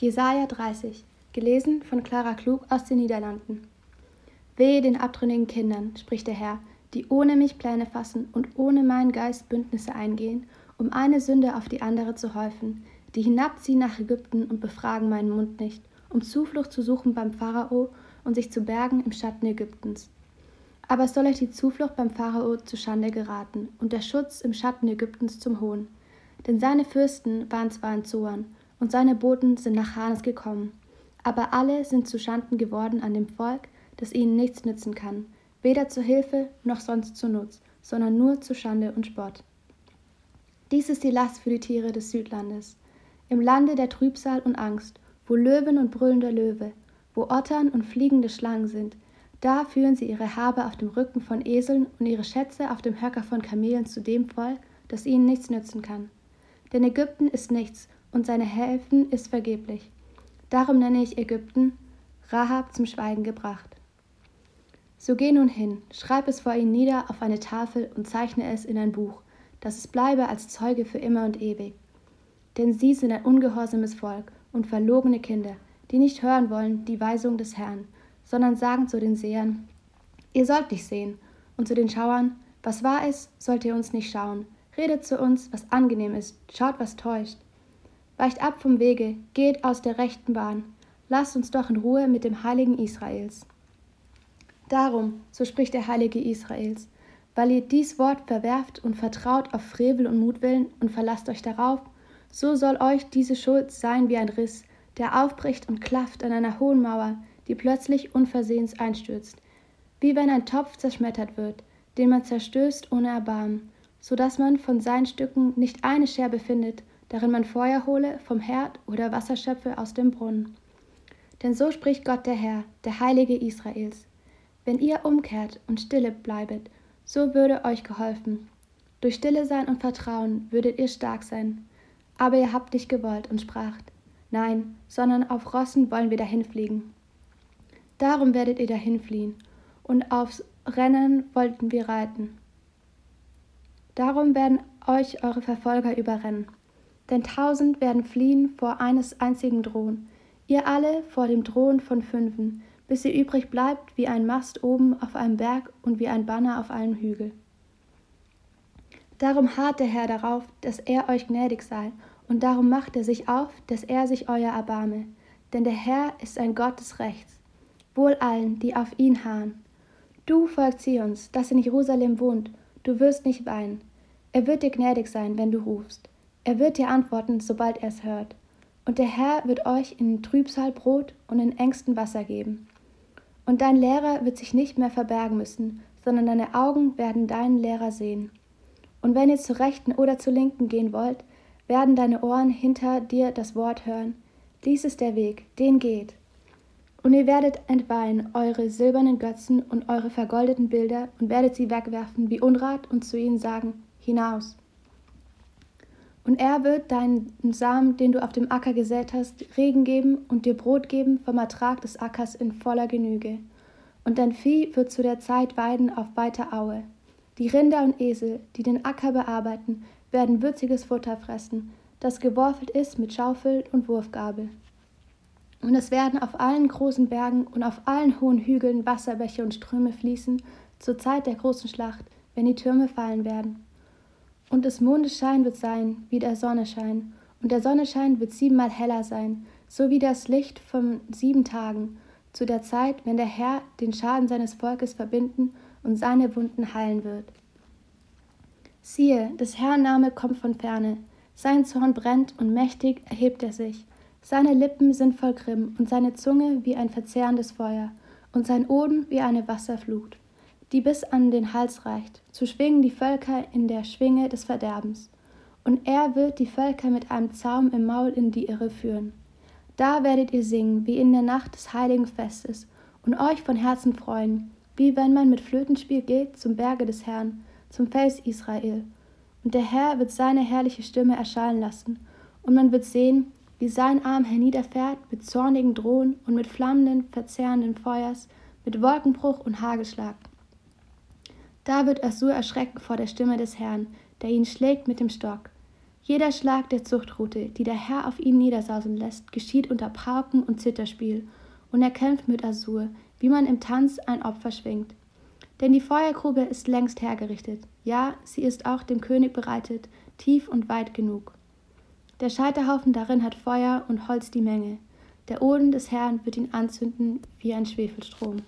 Jesaja 30, gelesen von Clara Klug aus den Niederlanden. Wehe den abtrünnigen Kindern, spricht der Herr, die ohne mich Pläne fassen und ohne meinen Geist Bündnisse eingehen, um eine Sünde auf die andere zu häufen, die hinabziehen nach Ägypten und befragen meinen Mund nicht, um Zuflucht zu suchen beim Pharao und sich zu bergen im Schatten Ägyptens. Aber soll euch die Zuflucht beim Pharao zu Schande geraten und der Schutz im Schatten Ägyptens zum Hohn. Denn seine Fürsten waren zwar in Zoan, und seine Boten sind nach Hanes gekommen. Aber alle sind zu Schanden geworden an dem Volk, das ihnen nichts nützen kann, weder zur Hilfe noch sonst zu Nutz, sondern nur zu Schande und Spott. Dies ist die Last für die Tiere des Südlandes. Im Lande der Trübsal und Angst, wo Löwen und brüllender Löwe, wo Ottern und fliegende Schlangen sind, da führen sie ihre Habe auf dem Rücken von Eseln und ihre Schätze auf dem Höcker von Kamelen zu dem Volk, das ihnen nichts nützen kann. Denn Ägypten ist nichts und seine Helfen ist vergeblich. Darum nenne ich Ägypten Rahab zum Schweigen gebracht. So geh nun hin, schreib es vor ihnen nieder auf eine Tafel und zeichne es in ein Buch, dass es bleibe als Zeuge für immer und ewig. Denn sie sind ein ungehorsames Volk und verlogene Kinder, die nicht hören wollen die Weisung des Herrn, sondern sagen zu den Sehern, ihr sollt nicht sehen, und zu den Schauern, was wahr ist, sollt ihr uns nicht schauen, redet zu uns, was angenehm ist, schaut, was täuscht. Weicht ab vom Wege, geht aus der rechten Bahn, lasst uns doch in Ruhe mit dem Heiligen Israels. Darum, so spricht der Heilige Israels, weil ihr dies Wort verwerft und vertraut auf Frevel und Mutwillen und verlasst euch darauf, so soll euch diese Schuld sein wie ein Riss, der aufbricht und klafft an einer hohen Mauer, die plötzlich unversehens einstürzt, wie wenn ein Topf zerschmettert wird, den man zerstößt ohne Erbarmen, so dass man von seinen Stücken nicht eine Scherbe findet darin man Feuer hole vom Herd oder Wasser schöpfe aus dem Brunnen. Denn so spricht Gott der Herr, der Heilige Israels. Wenn ihr umkehrt und stille bleibet, so würde euch geholfen. Durch Stille sein und Vertrauen würdet ihr stark sein. Aber ihr habt nicht gewollt und spracht, nein, sondern auf Rossen wollen wir dahinfliegen. Darum werdet ihr dahinfliehen, und aufs Rennen wollten wir reiten. Darum werden euch eure Verfolger überrennen denn tausend werden fliehen vor eines einzigen Drohn, ihr alle vor dem Drohn von fünfen, bis ihr übrig bleibt wie ein Mast oben auf einem Berg und wie ein Banner auf einem Hügel. Darum harrt der Herr darauf, dass er euch gnädig sei, und darum macht er sich auf, dass er sich euer erbarme. Denn der Herr ist ein Gott des Rechts, wohl allen, die auf ihn harren. Du, Volk Zions, das in Jerusalem wohnt, du wirst nicht weinen. Er wird dir gnädig sein, wenn du rufst. Er wird dir antworten, sobald er es hört. Und der Herr wird euch in Trübsal Brot und in Ängsten Wasser geben. Und dein Lehrer wird sich nicht mehr verbergen müssen, sondern deine Augen werden deinen Lehrer sehen. Und wenn ihr zur Rechten oder zur Linken gehen wollt, werden deine Ohren hinter dir das Wort hören. Dies ist der Weg, den geht. Und ihr werdet entweihen eure silbernen Götzen und eure vergoldeten Bilder und werdet sie wegwerfen wie Unrat und zu ihnen sagen, hinaus. Und er wird deinen Samen, den du auf dem Acker gesät hast, Regen geben und dir Brot geben vom Ertrag des Ackers in voller Genüge. Und dein Vieh wird zu der Zeit weiden auf weiter Aue. Die Rinder und Esel, die den Acker bearbeiten, werden würziges Futter fressen, das geworfelt ist mit Schaufel und Wurfgabel. Und es werden auf allen großen Bergen und auf allen hohen Hügeln Wasserbäche und Ströme fließen, zur Zeit der großen Schlacht, wenn die Türme fallen werden. Und des Mondes Schein wird sein wie der Sonnenschein, und der Sonnenschein wird siebenmal heller sein, so wie das Licht von sieben Tagen, zu der Zeit, wenn der Herr den Schaden seines Volkes verbinden und seine Wunden heilen wird. Siehe, des Herrn Name kommt von ferne, sein Zorn brennt und mächtig erhebt er sich. Seine Lippen sind voll Grimm und seine Zunge wie ein verzehrendes Feuer und sein Oden wie eine Wasserflut die bis an den Hals reicht, zu schwingen die Völker in der Schwinge des Verderbens. Und er wird die Völker mit einem Zaum im Maul in die Irre führen. Da werdet ihr singen, wie in der Nacht des heiligen Festes, und euch von Herzen freuen, wie wenn man mit Flötenspiel geht zum Berge des Herrn, zum Fels Israel. Und der Herr wird seine herrliche Stimme erschallen lassen, und man wird sehen, wie sein Arm herniederfährt mit zornigen Drohnen und mit flammenden, verzehrenden Feuers, mit Wolkenbruch und Hagelschlag. Da wird Assur erschrecken vor der Stimme des Herrn, der ihn schlägt mit dem Stock. Jeder Schlag der Zuchtrute, die der Herr auf ihn niedersausen lässt, geschieht unter Pauken und Zitterspiel, und er kämpft mit Azur, wie man im Tanz ein Opfer schwingt. Denn die Feuergrube ist längst hergerichtet, ja, sie ist auch dem König bereitet, tief und weit genug. Der Scheiterhaufen darin hat Feuer und Holz die Menge. Der Oden des Herrn wird ihn anzünden wie ein Schwefelstrom.